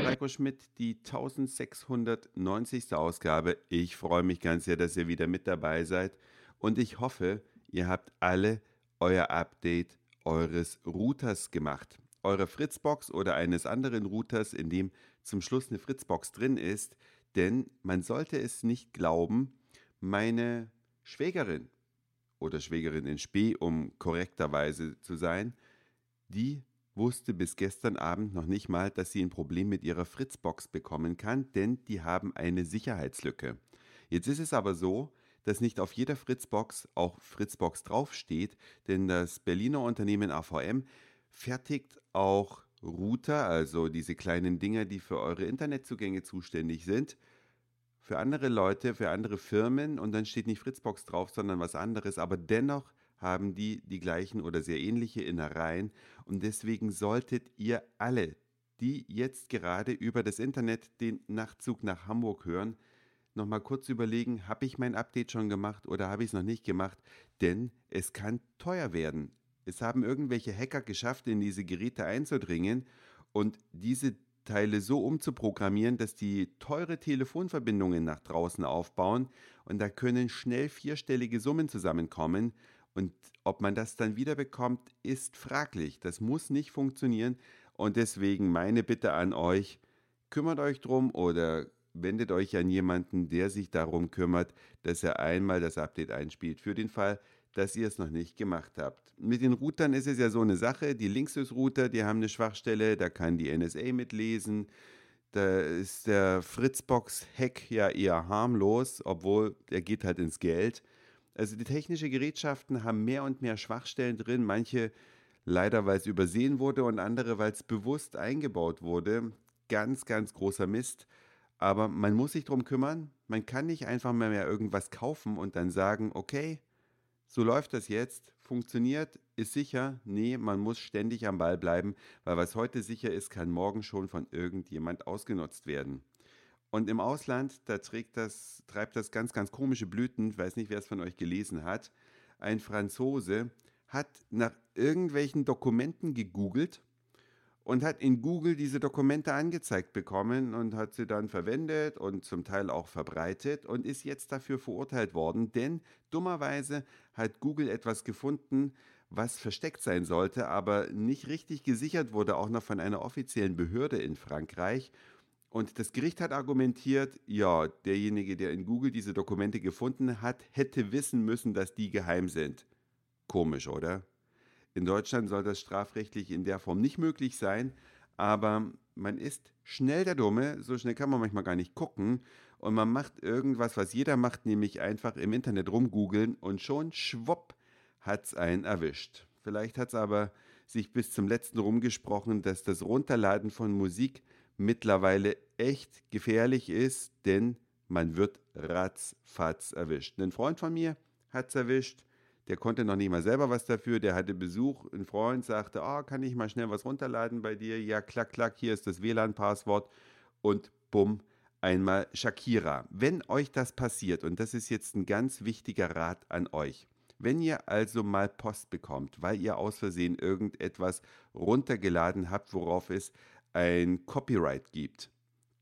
Elektroschmidt, die 1690. Ausgabe. Ich freue mich ganz sehr, dass ihr wieder mit dabei seid und ich hoffe, ihr habt alle euer Update eures Routers gemacht. Eure Fritzbox oder eines anderen Routers, in dem zum Schluss eine Fritzbox drin ist, denn man sollte es nicht glauben, meine Schwägerin oder Schwägerin in Spee, um korrekterweise zu sein, die wusste bis gestern Abend noch nicht mal, dass sie ein Problem mit ihrer Fritzbox bekommen kann, denn die haben eine Sicherheitslücke. Jetzt ist es aber so, dass nicht auf jeder Fritzbox auch Fritzbox draufsteht, denn das Berliner Unternehmen AVM fertigt auch Router, also diese kleinen Dinger, die für eure Internetzugänge zuständig sind, für andere Leute, für andere Firmen und dann steht nicht Fritzbox drauf, sondern was anderes, aber dennoch haben die die gleichen oder sehr ähnliche Innereien. Und deswegen solltet ihr alle, die jetzt gerade über das Internet den Nachtzug nach Hamburg hören, nochmal kurz überlegen, habe ich mein Update schon gemacht oder habe ich es noch nicht gemacht, denn es kann teuer werden. Es haben irgendwelche Hacker geschafft, in diese Geräte einzudringen und diese Teile so umzuprogrammieren, dass die teure Telefonverbindungen nach draußen aufbauen. Und da können schnell vierstellige Summen zusammenkommen und ob man das dann wieder bekommt, ist fraglich. Das muss nicht funktionieren. Und deswegen meine Bitte an euch, kümmert euch drum oder wendet euch an jemanden, der sich darum kümmert, dass er einmal das Update einspielt. Für den Fall, dass ihr es noch nicht gemacht habt. Mit den Routern ist es ja so eine Sache. Die Linksys-Router, die haben eine Schwachstelle, da kann die NSA mitlesen. Da ist der Fritzbox-Hack ja eher harmlos, obwohl er geht halt ins Geld. Also die technischen Gerätschaften haben mehr und mehr Schwachstellen drin, manche leider, weil es übersehen wurde und andere, weil es bewusst eingebaut wurde. Ganz, ganz großer Mist. Aber man muss sich darum kümmern. Man kann nicht einfach mal mehr irgendwas kaufen und dann sagen, okay, so läuft das jetzt, funktioniert, ist sicher. Nee, man muss ständig am Ball bleiben, weil was heute sicher ist, kann morgen schon von irgendjemand ausgenutzt werden. Und im Ausland, da das, treibt das ganz, ganz komische Blüten. Ich weiß nicht, wer es von euch gelesen hat. Ein Franzose hat nach irgendwelchen Dokumenten gegoogelt und hat in Google diese Dokumente angezeigt bekommen und hat sie dann verwendet und zum Teil auch verbreitet und ist jetzt dafür verurteilt worden, denn dummerweise hat Google etwas gefunden, was versteckt sein sollte, aber nicht richtig gesichert wurde, auch noch von einer offiziellen Behörde in Frankreich. Und das Gericht hat argumentiert, ja, derjenige, der in Google diese Dokumente gefunden hat, hätte wissen müssen, dass die geheim sind. Komisch, oder? In Deutschland soll das strafrechtlich in der Form nicht möglich sein, aber man ist schnell der Dumme, so schnell kann man manchmal gar nicht gucken und man macht irgendwas, was jeder macht, nämlich einfach im Internet rumgoogeln und schon schwupp hat's einen erwischt. Vielleicht hat es aber sich bis zum letzten rumgesprochen, dass das Runterladen von Musik mittlerweile echt gefährlich ist, denn man wird ratzfatz erwischt. Ein Freund von mir hat es erwischt, der konnte noch nicht mal selber was dafür, der hatte Besuch, ein Freund sagte, oh, kann ich mal schnell was runterladen bei dir? Ja, klack, klack, hier ist das WLAN-Passwort und bumm, einmal Shakira. Wenn euch das passiert, und das ist jetzt ein ganz wichtiger Rat an euch, wenn ihr also mal Post bekommt, weil ihr aus Versehen irgendetwas runtergeladen habt, worauf es ein Copyright gibt,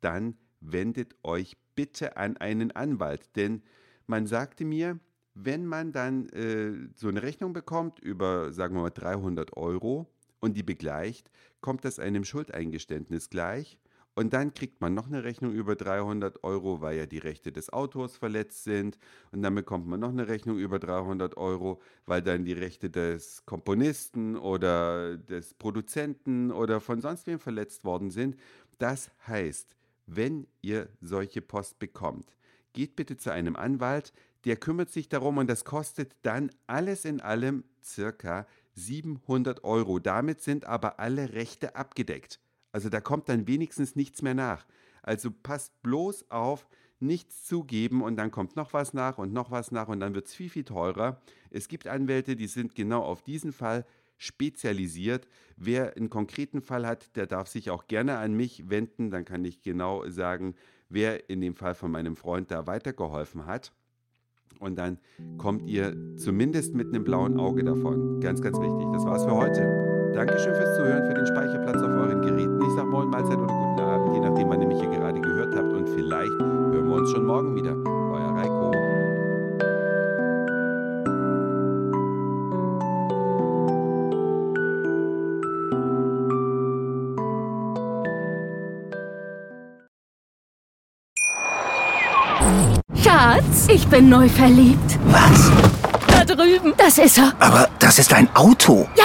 dann wendet euch bitte an einen Anwalt. Denn man sagte mir, wenn man dann äh, so eine Rechnung bekommt über, sagen wir mal, 300 Euro und die begleicht, kommt das einem Schuldeingeständnis gleich und dann kriegt man noch eine Rechnung über 300 Euro, weil ja die Rechte des Autors verletzt sind. Und dann bekommt man noch eine Rechnung über 300 Euro, weil dann die Rechte des Komponisten oder des Produzenten oder von sonst wem verletzt worden sind. Das heißt, wenn ihr solche Post bekommt, geht bitte zu einem Anwalt, der kümmert sich darum und das kostet dann alles in allem circa 700 Euro. Damit sind aber alle Rechte abgedeckt. Also da kommt dann wenigstens nichts mehr nach. Also passt bloß auf, nichts zugeben und dann kommt noch was nach und noch was nach und dann wird es viel, viel teurer. Es gibt Anwälte, die sind genau auf diesen Fall spezialisiert. Wer einen konkreten Fall hat, der darf sich auch gerne an mich wenden. Dann kann ich genau sagen, wer in dem Fall von meinem Freund da weitergeholfen hat. Und dann kommt ihr zumindest mit einem blauen Auge davon. Ganz, ganz wichtig. Das war's für heute. Dankeschön fürs Zuhören, für den Speicherplatz auf euren Geräten. Ich sag moin Mahlzeit oder guten Abend, je nachdem, wann ihr mich hier gerade gehört habt. Und vielleicht hören wir uns schon morgen wieder. Euer Reiko. Schatz, ich bin neu verliebt. Was? Da drüben. Das ist er. Aber das ist ein Auto. Ja,